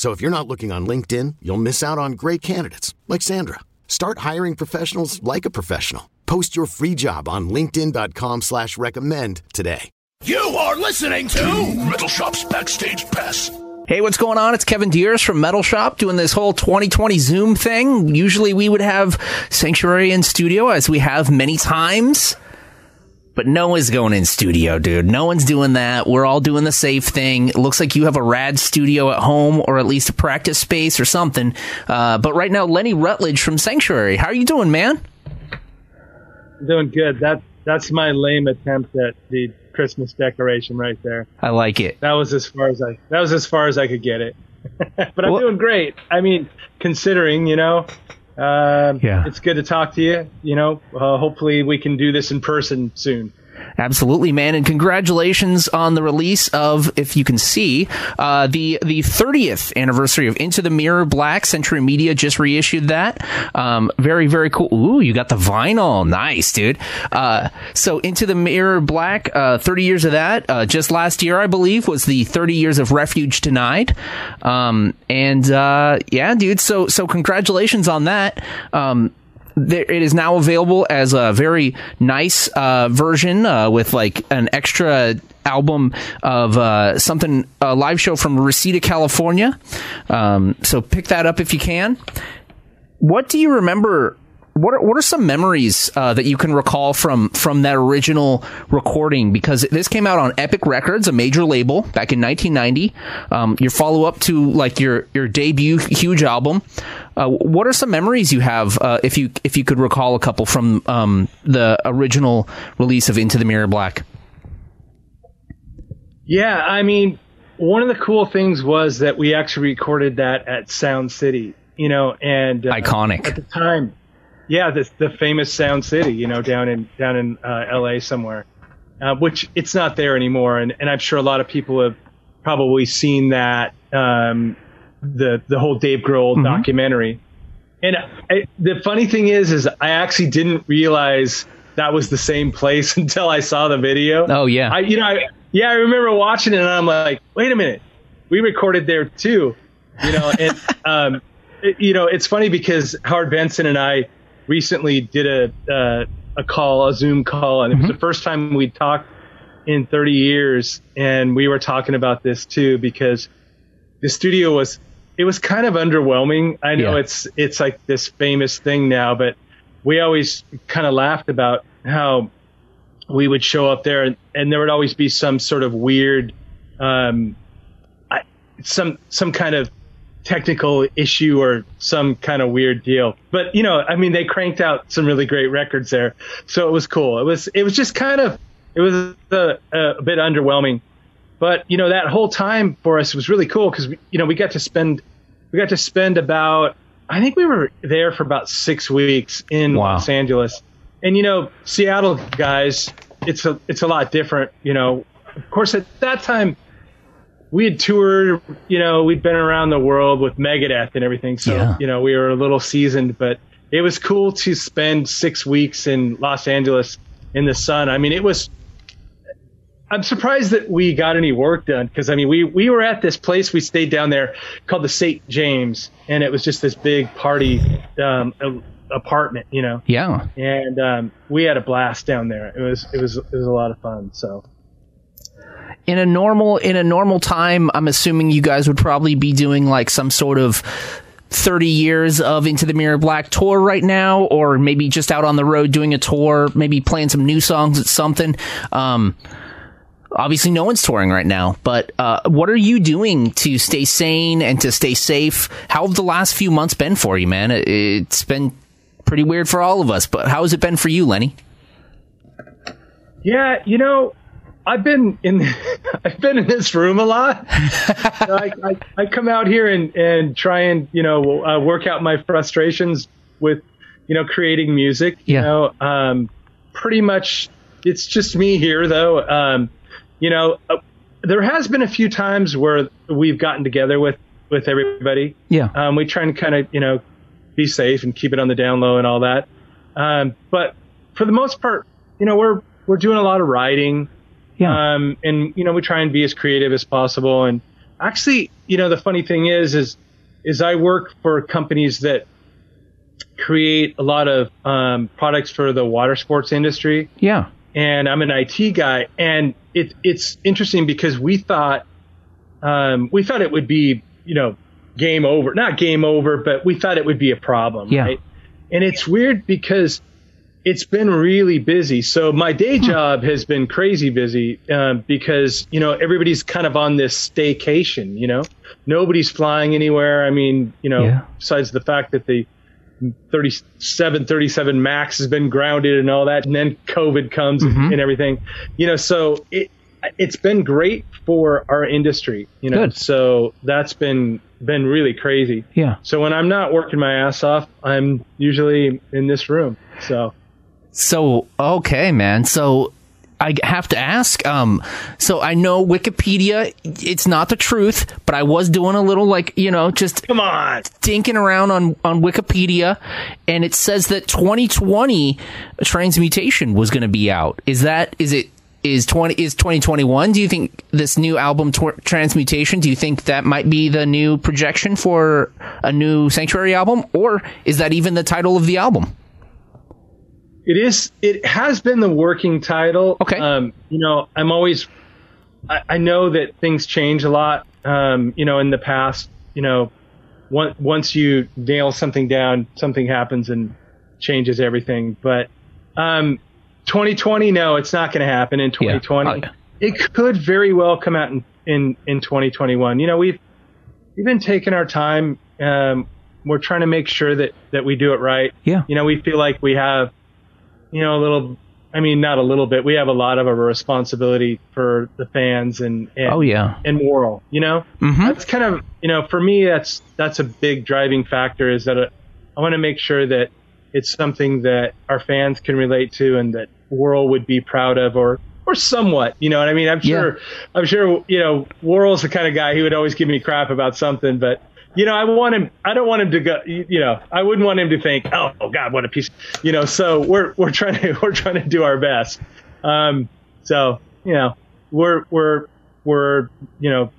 So if you're not looking on LinkedIn, you'll miss out on great candidates like Sandra. Start hiring professionals like a professional. Post your free job on LinkedIn.com slash recommend today. You are listening to Metal Shop's Backstage Pass. Hey, what's going on? It's Kevin Deers from Metal Shop doing this whole 2020 Zoom thing. Usually we would have Sanctuary in studio as we have many times. But no one's going in studio, dude. No one's doing that. We're all doing the safe thing. It looks like you have a rad studio at home or at least a practice space or something. Uh, but right now, Lenny Rutledge from Sanctuary. How are you doing, man? doing good. That that's my lame attempt at the Christmas decoration right there. I like it. That was as far as I that was as far as I could get it. but I'm Well- doing great. I mean, considering you know, uh, Yeah. it's good to talk to you. You know, uh, hopefully we can do this in person soon. Absolutely, man, and congratulations on the release of, if you can see, uh, the the 30th anniversary of Into the Mirror Black. Century Media just reissued that. Um, very very cool. Ooh, you got the vinyl, nice, dude. Uh, so Into the Mirror Black, uh, 30 years of that. Uh, just last year, I believe, was the 30 years of Refuge Denied. Um, and uh, yeah, dude. So so congratulations on that. Um, there, it is now available as a very nice uh, version uh, with like an extra album of uh, something a live show from Reseda, California. Um, so pick that up if you can. What do you remember? What are, what are some memories uh, that you can recall from from that original recording? Because this came out on Epic Records, a major label, back in 1990. Um, your follow up to like your your debut huge album. Uh, what are some memories you have, uh, if you if you could recall a couple from um, the original release of Into the Mirror Black? Yeah, I mean, one of the cool things was that we actually recorded that at Sound City. You know, and uh, Iconic. at the time. Yeah, the the famous Sound City. You know, down in down in uh, L.A. somewhere, uh, which it's not there anymore, and and I'm sure a lot of people have probably seen that um, the the whole Dave Grohl documentary. And I, the funny thing is, is I actually didn't realize that was the same place until I saw the video. Oh yeah, I, you know, I, yeah, I remember watching it, and I'm like, wait a minute, we recorded there too, you know, and um, it- you know, it's funny because Howard Benson and I recently did a uh, a call, a Zoom call, and it was the first time we'd talked in 30 years, and we were talking about this too because the studio was it was kind of underwhelming. I know Yeah. it's it's like this famous thing now, but we always kind of laughed about how we would show up there and, and there would always be some sort of weird um I, some some kind of technical issue or some kind of weird deal. But you know i mean they cranked out some really great records there. So it was cool. It was it was just kind of it was a, a bit underwhelming. But you know that whole time for us was really cool because you know we got to spend we got to spend about i think we were there for about six weeks in Wow. los angeles. And you know seattle guys it's a it's a lot different you know. Of course at that time we had toured you know we'd been around the world with megadeth and everything so Yeah. you know we were a little seasoned but it was cool to spend six weeks in los angeles in the sun i mean it was I'm surprised that we got any work done because I mean we we were at this place we stayed down there called the St. James and it was just this big party um, apartment you know yeah. and um, we had a blast down there it was it was it was a lot of fun so in a normal in a normal time i'm assuming you guys would probably be doing like some sort of 30 years of Into the Mirror Black tour right now, or maybe just out on the road doing a tour, maybe playing some new songs at something. Um, obviously, no one's touring right now, but uh, what are you doing to stay sane and to stay safe? How have the last few months been for you, man? It's been pretty weird for all of us, but how has it been for you, Lenny? Yeah, you know, I've been in I've been in this room a lot. I, I, I, come out here and, and try and you know uh, work out my frustrations with you know creating music. Yeah. Know, um, pretty much it's just me here though. Um, you know, uh, there has been a few times where we've gotten together with with everybody. Yeah. Um, we try and kind of you know be safe and keep it on the down low and all that. Um, but for the most part, you know, we're we're doing a lot of writing. Yeah. Um, and you know, we try and be as creative as possible. And actually, you know, the funny thing is, is, is I work for companies that create a lot of um, products for the water sports industry. Yeah. And I'm an IT guy, and it, it's interesting because we thought um, we thought it would be, you know, game over. Not game over, but we thought it would be a problem. Yeah. Right? And it's weird because it's been really busy. So my day Hmm. job has been crazy busy um, because you know everybody's kind of on this staycation. You know, nobody's flying anywhere. I mean, you know, Yeah. besides the fact that the 37, 37 Max has been grounded and all that, and then COVID comes Mm-hmm. and everything. You know, so it it's been great for our industry. You know, Good. so that's been been really crazy. Yeah. So when I'm not working my ass off, I'm usually in this room. So. So okay, man. So I have to ask. Um, so I know Wikipedia, it's not the truth, but I was doing a little like you know just Come on. dinking around on on Wikipedia, and it says that 2020 Transmutation was going to be out. Is that is it? Is twenty is twenty twenty one? Do you think this new album tw- Transmutation? Do you think that might be the new projection for a new Sanctuary album, or is that even the title of the album? It is. It has been the working title. Okay. Um, you know, I'm always. I, I know that things change a lot. Um, you know, in the past, you know, once once you nail something down, something happens and changes everything. But um, 2020, no, it's not going to happen in 2020. Oh, yeah. It could very well come out in, in in 2021. You know, we've we've been taking our time. Um, we're trying to make sure that that we do it right. Yeah. You know, we feel like we have, you know, a little. I mean, not a little bit. We have a lot of a responsibility for the fans and, and Oh yeah. and Warrell. You know, Mhm. that's kind of you know for me that's that's a big driving factor is that uh, I want to make sure that it's something that our fans can relate to and that Warrell would be proud of or or somewhat. You know what I mean? I'm sure I'm sure you know Warrell's the kind of guy he would always give me crap about something, but you know I want him. I don't want him to go. You know I wouldn't want him to think, oh, oh God, what a piece. You know, so we're we're trying to we're trying to do our best. Um, so you know we're we're we're you know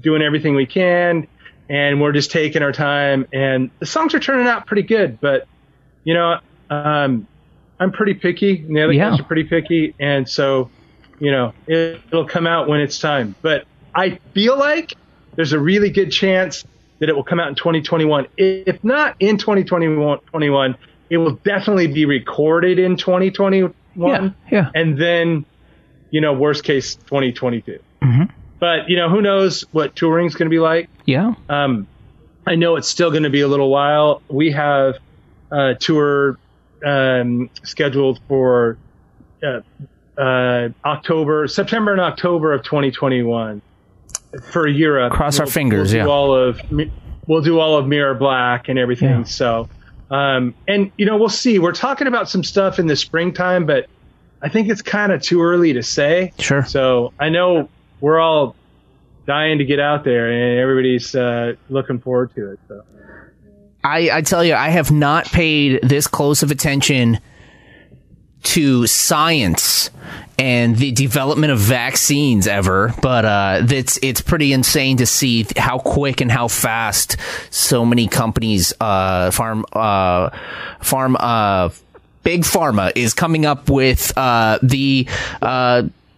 doing everything we can and we're just taking our time and the songs are turning out pretty good but you know um, i'm pretty picky and the other Yeah. guys are pretty picky and so you know it, it'll come out when it's time but i feel like there's a really good chance that it will come out in 2021 if not in 2021 it will definitely be recorded in 2021 Yeah, yeah. and then you know worst case 2022 but you know who knows what touring's going to be like Yeah. um, I know it's still going to be a little while. We have a tour um, scheduled for uh, uh, October, September, and October of 2021 for Europe. Cross our We'll- fingers, We'll yeah. do all of we'll do all of Mirror Black and everything. Yeah. So, um, and you know, we'll see. We're talking about some stuff in the springtime, but I think it's kind of too early to say. Sure. So I know we're all dying to get out there, and everybody's uh, looking forward to it. So. I, I tell you, I have not paid this close of attention to science and the development of vaccines ever, but uh, it's it's pretty insane to see how quick and how fast so many companies, uh, farm, uh, farm, uh, big pharma is coming up with uh, the.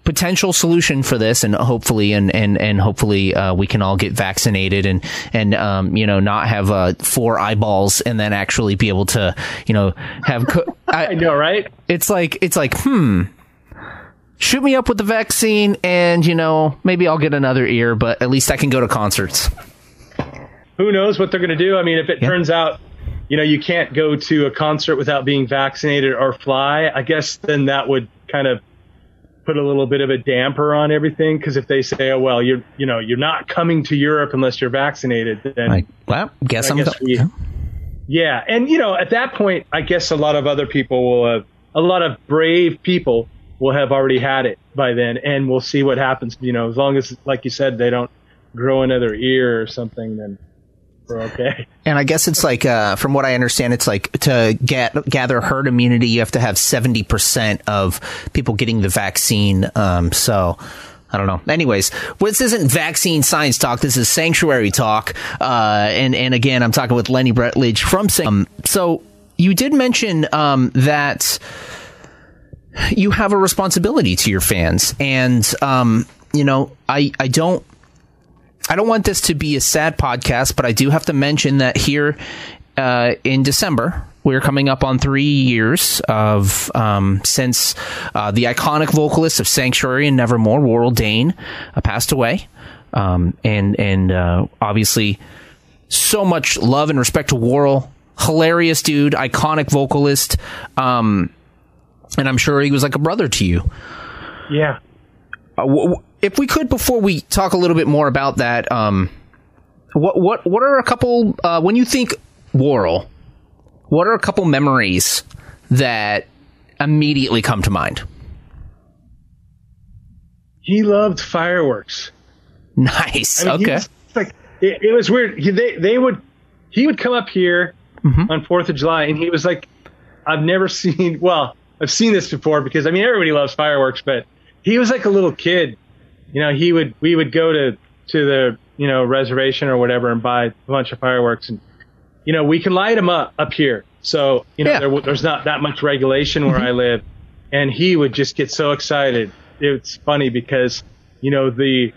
Potential solution for this, and hopefully, and and and hopefully, uh, we can all get vaccinated and and um, you know not have uh, four eyeballs, and then actually be able to you know have. Co- I, I know, right? It's like it's like hmm. Shoot me up with the vaccine, and you know maybe I'll get another ear, but at least I can go to concerts. Who knows what they're going to do? I mean, if it yeah. turns out you know, you can't go to a concert without being vaccinated or fly, I guess then that would kind of put a little bit of a damper on everything because if they say, "Oh well, you're you know you're not coming to Europe unless you're vaccinated," then right. well, guess I I'm guess we, yeah, and you know at that point, I guess a lot of other people will have a lot of brave people will have already had it by then, and we'll see what happens. You know, as long as like you said, they don't grow another ear or something, then okay. And I guess it's like, uh, from what I understand, it's like to get gather herd immunity, you have to have seventy percent of people getting the vaccine. Um, so. I don't know. Anyways, this isn't vaccine science talk. This is sanctuary talk. Uh, and, and again, I'm talking with Lenny Rutledge from, um, so you did mention, um, that you have a responsibility to your fans. And, um, you know, I, I don't I don't want this to be a sad podcast, but I do have to mention that here uh, in December, we're coming up on three years of um, since uh, the iconic vocalist of Sanctuary and Nevermore, Warrell Dane, uh, passed away, um, and and uh, obviously so much love and respect to Warrell. Hilarious dude, iconic vocalist, um, and I'm sure he was like a brother to you. Yeah. Uh, w- if we could, before we talk a little bit more about that, um, what what what are a couple uh, when you think Warrell? What are a couple memories that immediately come to mind? He loved fireworks. Nice. I mean, okay. like it, it, was weird. He, they they would he would come up here mm-hmm. on Fourth of July, and he was like, "I've never seen. Well, I've seen this before because I mean everybody loves fireworks, but he was like a little kid you know, he would we would go to to the you know reservation or whatever and buy a bunch of fireworks and you know we can light them up up here. So you know yeah. there, there's not that much regulation where mm-hmm. I live, and he would just get so excited. It's funny because you know the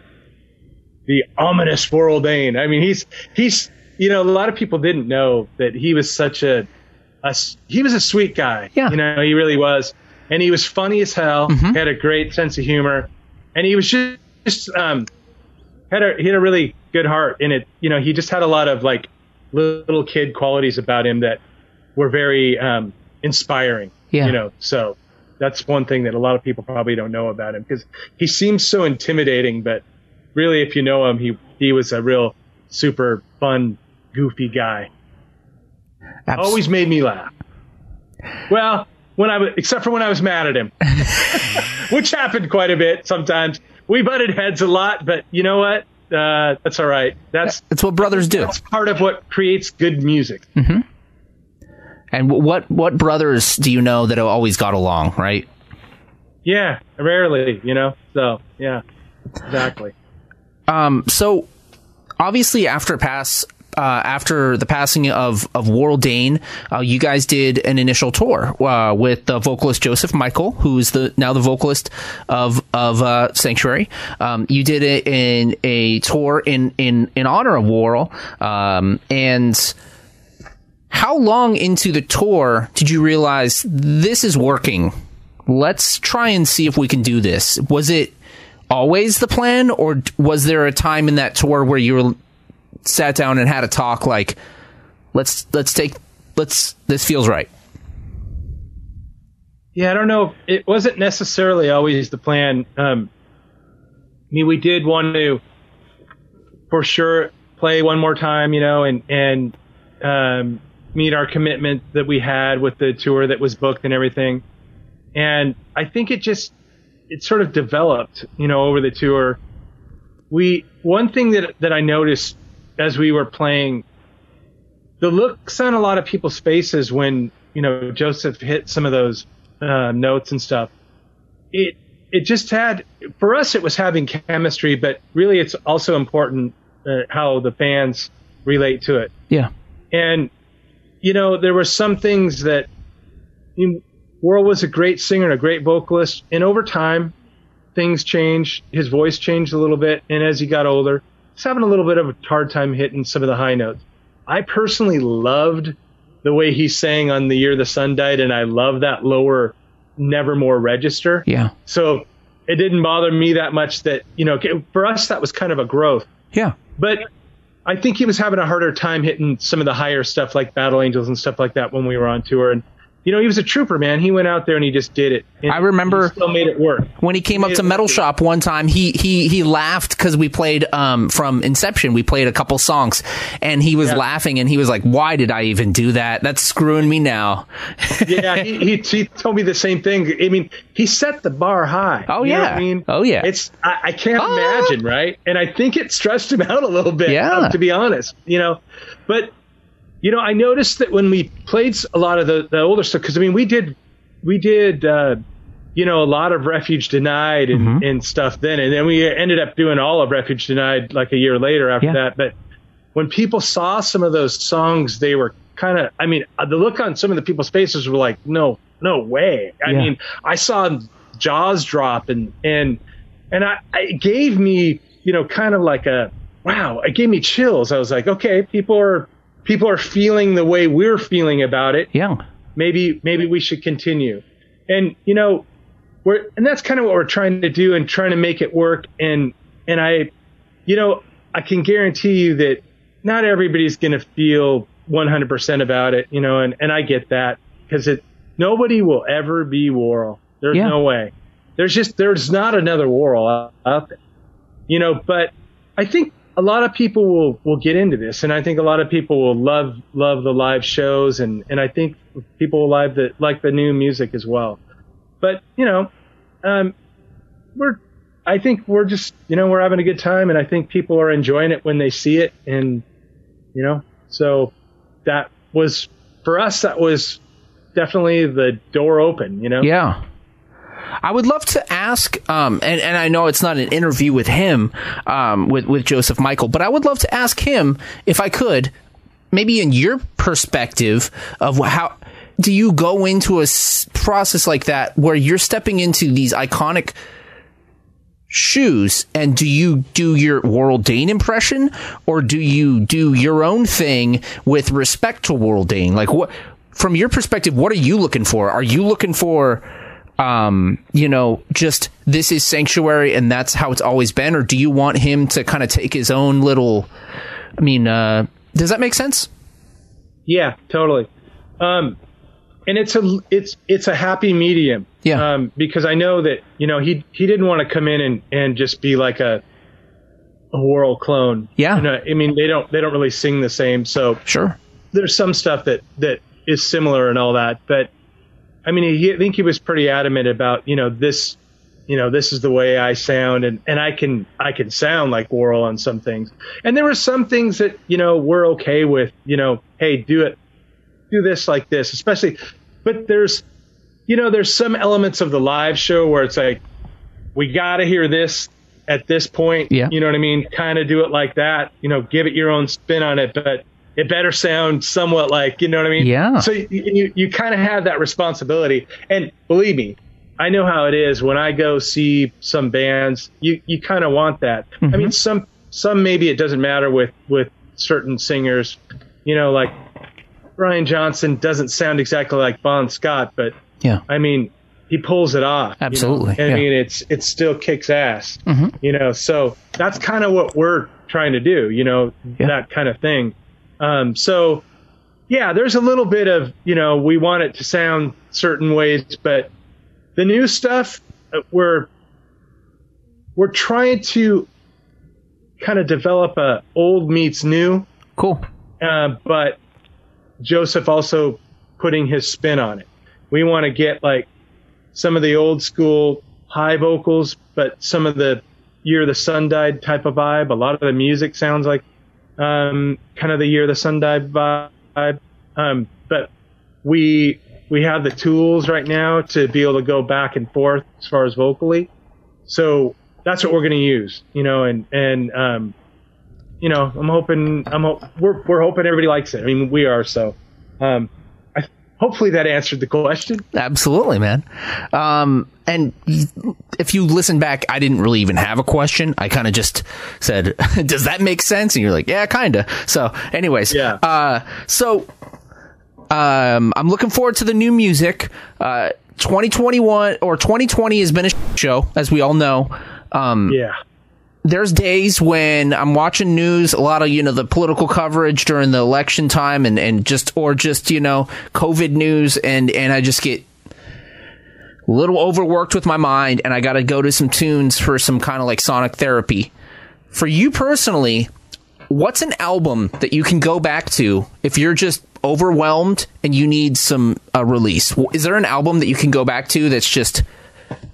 the ominous Warrell Dane. I mean, he's he's you know a lot of people didn't know that he was such a, a he was a sweet guy. Yeah. You know, he really was, and he was funny as hell. Mm-hmm. Had a great sense of humor, and he was just just um, had a he had a really good heart in it. You know, he just had a lot of like little kid qualities about him that were very um, inspiring. Yeah. You know, so that's one thing that a lot of people probably don't know about him because he seems so intimidating, but really, if you know him, he he was a real super fun, goofy guy. Absolutely. Always made me laugh. Well, when I was, except for when I was mad at him, which happened quite a bit sometimes we butted heads a lot, but you know what? Uh, that's all right. That's that's what brothers do. That's part of what creates good music. Mm-hmm. And what what brothers do you know that always got along, right? Yeah, rarely, you know. So yeah, exactly. Um. So obviously, after pass uh, after the passing of of Warrell Dane, uh, you guys did an initial tour uh, with the vocalist Joseph Michael, who's the now the vocalist of of uh, Sanctuary. Um, you did it in a tour in in in honor of Warrell, um, and how long into the tour did you realize this is working? Let's try and see if we can do this. Was it always the plan, or was there a time in that tour where you were sat down and had a talk like let's let's take let's this feels right. Yeah i don't know it wasn't necessarily always the plan. Um i mean we did want to for sure play one more time you know and and um meet our commitment that we had with the tour that was booked and everything. And i think it just it sort of developed you know over the tour. We one thing that that i noticed as we were playing, the looks on a lot of people's faces when you know Joseph hit some of those uh, notes and stuff. It it just had for us it was having chemistry, but really it's also important uh, how the fans relate to it. Yeah, and you know there were some things that you know, was a great singer, and a great vocalist, and over time things changed. His voice changed a little bit, and as he got older, he's having a little bit of a hard time hitting some of the high notes. I personally loved the way he sang on the year the sun died, and I love that lower nevermore register. Yeah. So it didn't bother me that much that you know for us that was kind of a growth. Yeah. But I think he was having a harder time hitting some of the higher stuff like Battle Angels and stuff like that when we were on tour. And you know, he was a trooper, man. He went out there and he just did it. And I remember he still made it work. when he came up to Metal Shop one time. He he he laughed because we played um, from Inception. We played a couple songs, and he was Yeah. laughing and he was like, "Why did I even do that? That's screwing me now." yeah, he, he he told me the same thing. I mean, he set the bar high. Oh, You yeah. I mean, Oh, yeah. It's I, I can't Oh. imagine, right? And I think it stressed him out a little bit. Yeah. um, to be honest, you know, but you know, I noticed that when we played a lot of the the older stuff, because I mean, we did we did. uh you know, a lot of Refuge Denied and, Mm-hmm. and stuff then. And then we ended up doing all of Refuge Denied like a year later after Yeah. that. But when people saw some of those songs, they were kind of, I mean, uh, the look on some of the people's faces were like, no, no way. I Yeah. mean, I saw jaws drop and, and, and I, it gave me, you know, kind of like a, wow, it gave me chills. I was like, okay, people are, people are feeling the way we're feeling about it Yeah. maybe maybe we should continue and you know we're and that's kind of what we're trying to do and trying to make it work and and i you know i can guarantee you that not everybody's going to feel 100% about it you know and and i get that because it nobody will ever be Warrell. there's Yeah. no way there's just there's not another Warrell out, out there you know but i think a lot of people will will get into this and i think a lot of people will love love the live shows and and i think people will like the like the new music as well but you know um we're i think we're just you know we're having a good time and i think people are enjoying it when they see it and you know so that was for us that was definitely the door open you know Yeah. I would love to ask, um, and, and I know it's not an interview with him, um, with, with Joseph Michael, but I would love to ask him, if I could, maybe in your perspective of how do you go into a process like that where you're stepping into these iconic shoes and do you do your Warrell Dane impression or do you do your own thing with respect to Warrell Dane? Like what from your perspective, what are you looking for? Are you looking for um, you know, just this is sanctuary and that's how it's always been, or do you want him to kind of take his own little I mean, uh does that make sense? Yeah, totally. Um, and it's a it's it's a happy medium. Yeah. Um, because I know that you know he he didn't want to come in and and just be like a a Warrell clone. Yeah. You know, I mean they don't they don't really sing the same. So Sure. there's some stuff that that is similar and all that, but I mean he, I think he was pretty adamant about you know this you know this is the way I sound and and I can I can sound like Warrell on some things and there were some things that you know we're okay with you know hey do it do this like this especially but there's you know there's some elements of the live show where it's like we got to hear this at this point Yeah. you know what I mean kind of do it like that you know give it your own spin on it but it better sound somewhat like you know what I mean Yeah. so you you, you kind of have that responsibility and believe me I know how it is when I go see some bands you you kind of want that I Mm-hmm. mean some some maybe it doesn't matter with with certain singers you know like Brian Johnson doesn't sound exactly like Bon Scott but Yeah. I mean he pulls it off you know? Absolutely, I yeah. Mm-hmm. mean it's it still kicks ass you know so that's kind of what we're trying to do you know Yeah. that kind of thing um so yeah there's a little bit of you know we want it to sound certain ways but the new stuff uh, we're we're trying to kind of develop a old meets new Cool. uh, but Joseph also putting his spin on it. We want to get like some of the old school high vocals, but some of the year the sun died type of vibe. A lot of the music sounds like um, kind of the year the sun died vibe. Um, but we we have the tools right now to be able to go back and forth as far as vocally. So that's what we're going to use, you know, and and um, you know, I'm hoping I'm ho- we're we're hoping everybody likes it. I mean, we are. So, um, hopefully that answered the question. Absolutely, man. Um, and if you listen back, I didn't really even have a question. I kind of just said, "Does that make sense?" And you're like, "Yeah, kind of." So, anyways, Yeah. Uh, so um, I'm looking forward to the new music. Uh, 2021 or 2020 has been a show, as we all know. Um, Yeah. There's days when I'm watching news, a lot of, you know, the political coverage during the election time and, and just, or just, you know, COVID news and, and I just get a little overworked with my mind and I got to go to some tunes for some kind of like sonic therapy. For you personally, what's an album that you can go back to if you're just overwhelmed and you need some uh, release? Is there an album that you can go back to that's just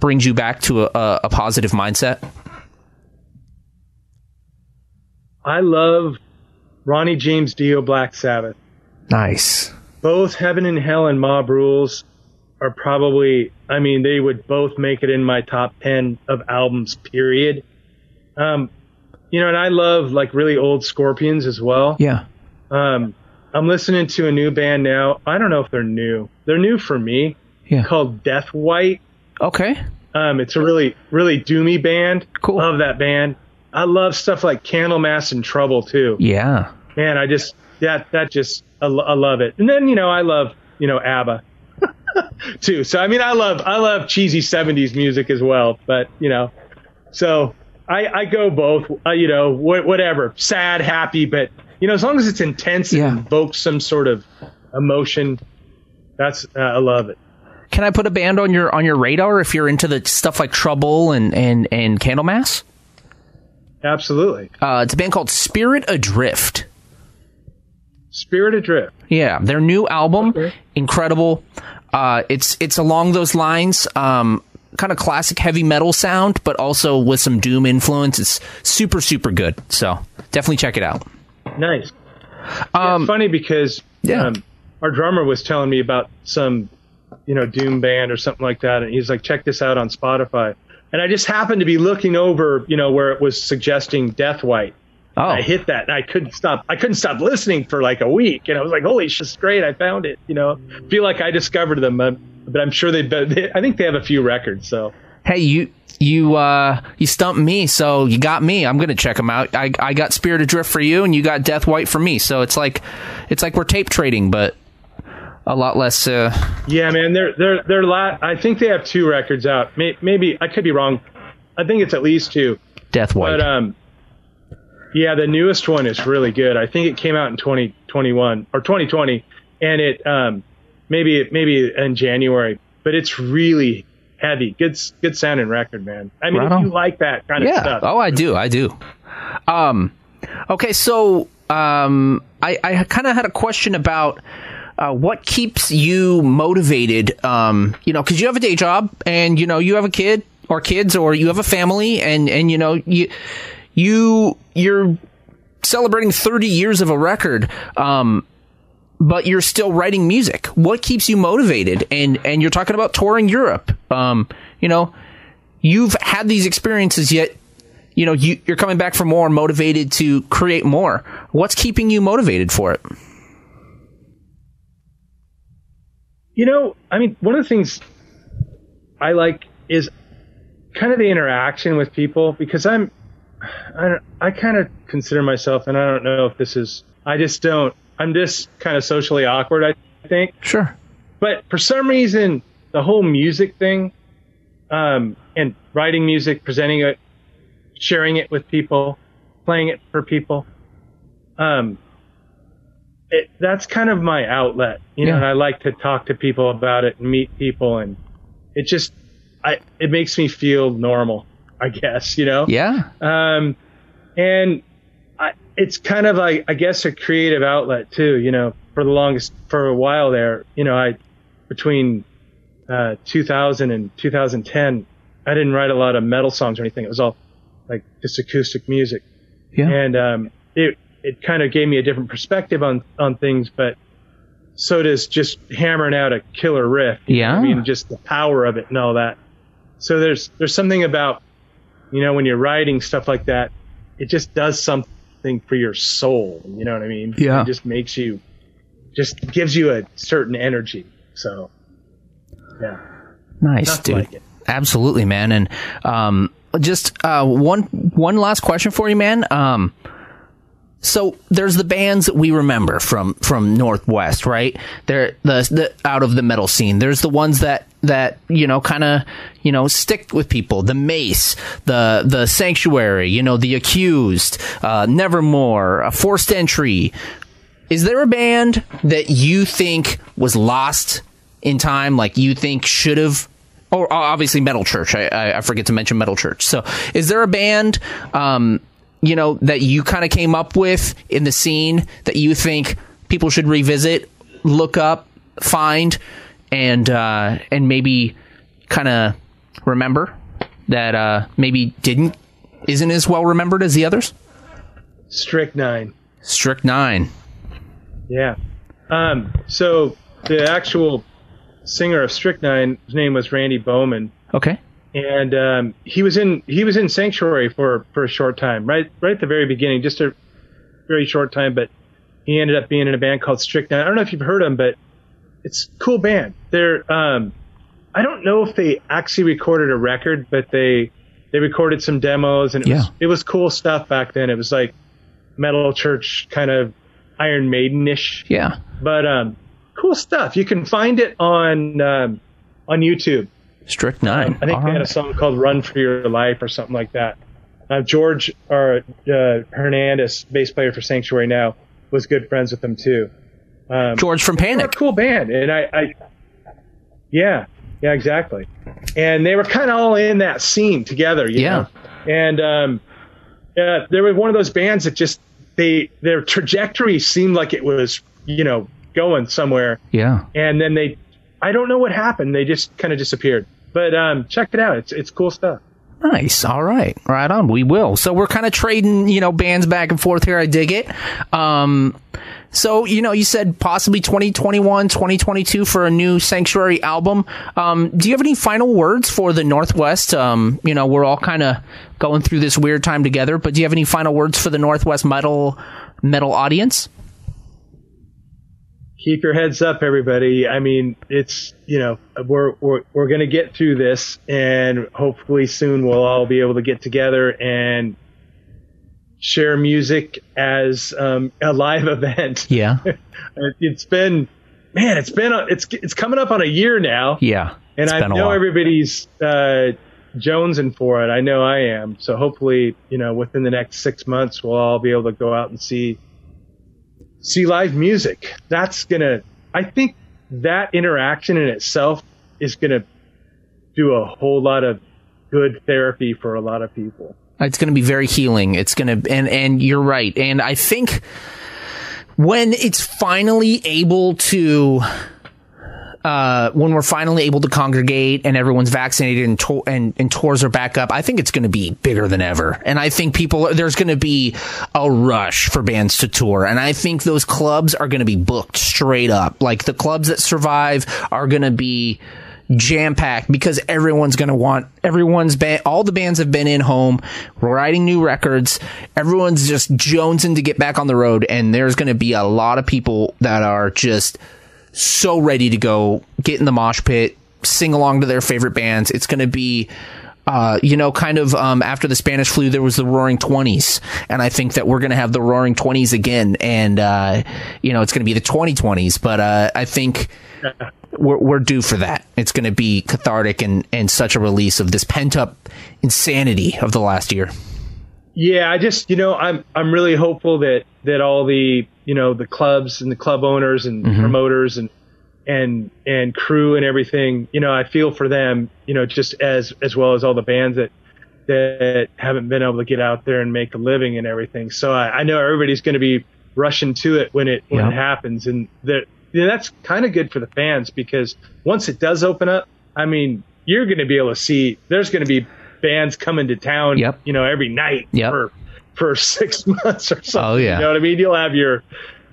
brings you back to a, a, a positive mindset? I love Ronnie James Dio Black Sabbath. Nice. Both Heaven and Hell and Mob Rules are probably, I mean, they would both make it in my top 10 of albums, period. Um, you know, and I love like really old Scorpions as well. Yeah. Um, I'm listening to a new band now. I don't know if they're new. They're new for me. Yeah. Called Death White. Okay. Um, it's a really, really doomy band. Cool. Love that band. I love stuff like Candlemass and Trouble too. Yeah. Man, I just that that just I, I love it. And then you know I love you know ABBA too. So I mean I love I love cheesy '70s music as well. But you know, so I I go both. Uh, you know wh- whatever, sad, happy, but you know as long as it's intense Yeah. and invokes some sort of emotion, that's uh, I love it. Can I put a band on your on your radar if you're into the stuff like Trouble and and and Candlemass? Absolutely, Uh, it's a band called Spirit Adrift. Spirit Adrift. Yeah, their new album, Okay. incredible. Uh, it's it's along those lines, um, kind of classic heavy metal sound, but also with some doom influence. It's super super good. So definitely check it out. Nice. Yeah, it's funny because yeah. um, our drummer was telling me about some, you know, doom band or something like that, and he's like, "Check this out on Spotify." And I just happened to be looking over, you know, where it was suggesting Death White. Oh, I hit that, and I couldn't stop. I couldn't stop listening for like a week, and I was like, "Holy shit, it's great! I found it." You know, feel like I discovered them, uh, but I'm sure they. they I think they have a few records. So hey you you uh you stumped me so you got me i'm gonna check them out i i got spirit adrift for you and you got death white for me so it's like it's like we're tape trading but a lot less uh Yeah, man, they're they're they're la- I think they have two records out. May- Maybe I could be wrong. I think it's at least two. death white But um, yeah, the newest one is really good. I think it came out in 2021 or 2020, and it um, maybe maybe in January. But it's really heavy. Good good sounding record, man. I mean, Right if you like that kind of yeah stuff. oh i do i do um okay so um i i kind of had a question about uh, what keeps you motivated um you know because you have a day job and you know you have a kid or kids or you have a family and and you know you you you're celebrating 30 years of a record um but you're still writing music. What keeps you motivated? And and you're talking about touring europe. Um you know you've had these experiences yet you know you, you're coming back for more motivated to create more. What's keeping you motivated for it You know, I mean, one of the things I like is kind of the interaction with people because I'm, I, I kind of consider myself, and I don't know if this is, I just don't, I'm just kind of socially awkward, I think. sure But for some reason, the whole music thing, um, and writing music, presenting it, sharing it with people, playing it for people, um, it, that's kind of my outlet, you know. And I like to talk to people about it and meet people, and it just, I, it makes me feel normal, I guess, you know. yeah Um, and I, it's kind of like, I guess, a creative outlet too. You know, for the longest, for a while there, you know, I between uh, 2000 and 2010, I didn't write a lot of metal songs or anything. It was all like just acoustic music, yeah and um, it it kind of gave me a different perspective on on things. But so does just hammering out a killer riff. you know what Yeah. I mean, just the power of it and all that. So there's there's something about you know when you're writing stuff like that, it just does something for your soul. You know what I mean? Yeah. It just makes you, just gives you a certain energy. So, yeah. Nice, Nothing dude. like. Absolutely, man. And um, just uh, one one last question for you, man. Um, so there's the bands that we remember from from Northwest, right? They're the, the out of the metal scene. There's the ones that that you know kind of you know stick with people. The Mace, the the Sanctuary, you know, the Accused, uh, Nevermore, a Forced Entry. Is there a band that you think was lost in time? Like you think should have or obviously Metal Church. I, I, I forget to mention Metal Church. So, is there a band, um, you know, that you kind of came up with in the scene that you think people should revisit, look up, find, and uh, and maybe kind of remember that uh, maybe didn't isn't as well remembered as the others? Strychnine. Strychnine. Yeah. Um, so the actual singer of Strychnine, his name was Randy Bowman, Okay. And um, he was in he was in Sanctuary for for a short time, right right at the very beginning, just a very short time, but he ended up being in a band called Strychnine. I don't know if you've heard them, but it's a cool band. They're um, I don't know if they actually recorded a record, but they they recorded some demos, and it Yeah. was it was cool stuff back then. It was like metal church kind of Iron Maiden ish Yeah. but um, cool stuff. You can find it on um, on YouTube. Strychnine. I think All they had a song called "Run for Your Life" or something like that. Uh, George or uh, Hernandez, bass player for Sanctuary now, was good friends with them too. Um, George from they're a Panic. cool band, and I, I yeah, yeah, exactly. And they were kind of all in that scene together, you Yeah. know. And um, yeah, they were one of those bands that just they their trajectory seemed like it was you know going somewhere, Yeah. and then they I don't know what happened. They just kind of disappeared. But um, check it out. It's it's cool stuff. Nice. All right. Right on. We will. So we're kind of trading, you know, bands back and forth here. I dig it. Um, so, you know, you said possibly 2021, 2022 for a new Sanctuary album. Um, do you have any final words for the Northwest? Um, you know, we're all kind of going through this weird time together, but do you have any final words for the Northwest metal, metal audience? Keep your heads up, everybody. I mean, it's you know we're we're we're gonna get through this, and hopefully soon we'll all be able to get together and share music as um, a live event. Yeah. It's been, man, it's been a, it's it's coming up on a year now, Yeah. and I know everybody's uh, jonesing for it. I know I am. So hopefully, you know, within the next six months, we'll all be able to go out and see see live music. That's gonna. I think that interaction in itself is gonna do a whole lot of good therapy for a lot of people. It's going to be very healing. It's going to, and, and you're right. And I think when it's finally able to, uh, when we're finally able to congregate and everyone's vaccinated and, to- and, and tours are back up, I think it's going to be bigger than ever. And I think people, there's going to be a rush for bands to tour. And I think those clubs are going to be booked straight up. Like the clubs that survive are going to be, jam packed because everyone's going to want everyone's band all the bands have been in home writing new records everyone's just jonesing to get back on the road and there's going to be a lot of people that are just so ready to go get in the mosh pit sing along to their favorite bands it's going to be uh, you know, kind of um, after the Spanish flu, there was the Roaring Twenties, and I think that we're going to have the Roaring Twenties again, and uh, you know, it's going to be the 2020s. But uh, I think we're, we're due for that. It's going to be cathartic and, and such a release of this pent up insanity of the last year. Yeah, I just you know I'm I'm really hopeful that that all the you know the clubs and the club owners and mm-hmm. promoters and and and crew and everything you know I feel for them you know just as as well as all the bands that that haven't been able to get out there and make a living and everything. So I, I know everybody's going to be rushing to it when it when Yeah. it happens and that you know, that's kind of good for the fans because once it does open up, I mean you're going to be able to see there's going to be bands coming to town Yep. you know every night Yep. for for six months or something. Oh, yeah. You know what I mean? You'll have your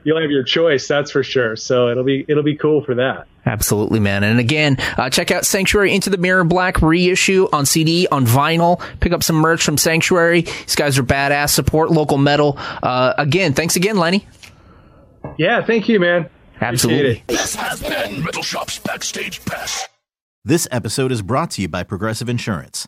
you'll have your choice, that's for sure. So it'll be it'll be cool for that. Absolutely, man. And again, uh, check out Sanctuary Into the Mirror Black reissue on CD, on vinyl. Pick up some merch from Sanctuary. These guys are badass. Support local metal. Uh, again, thanks again, Lenny. Yeah, thank you, man. Absolutely. This has been Metal Shop's Backstage Pass. This episode is brought to you by Progressive Insurance.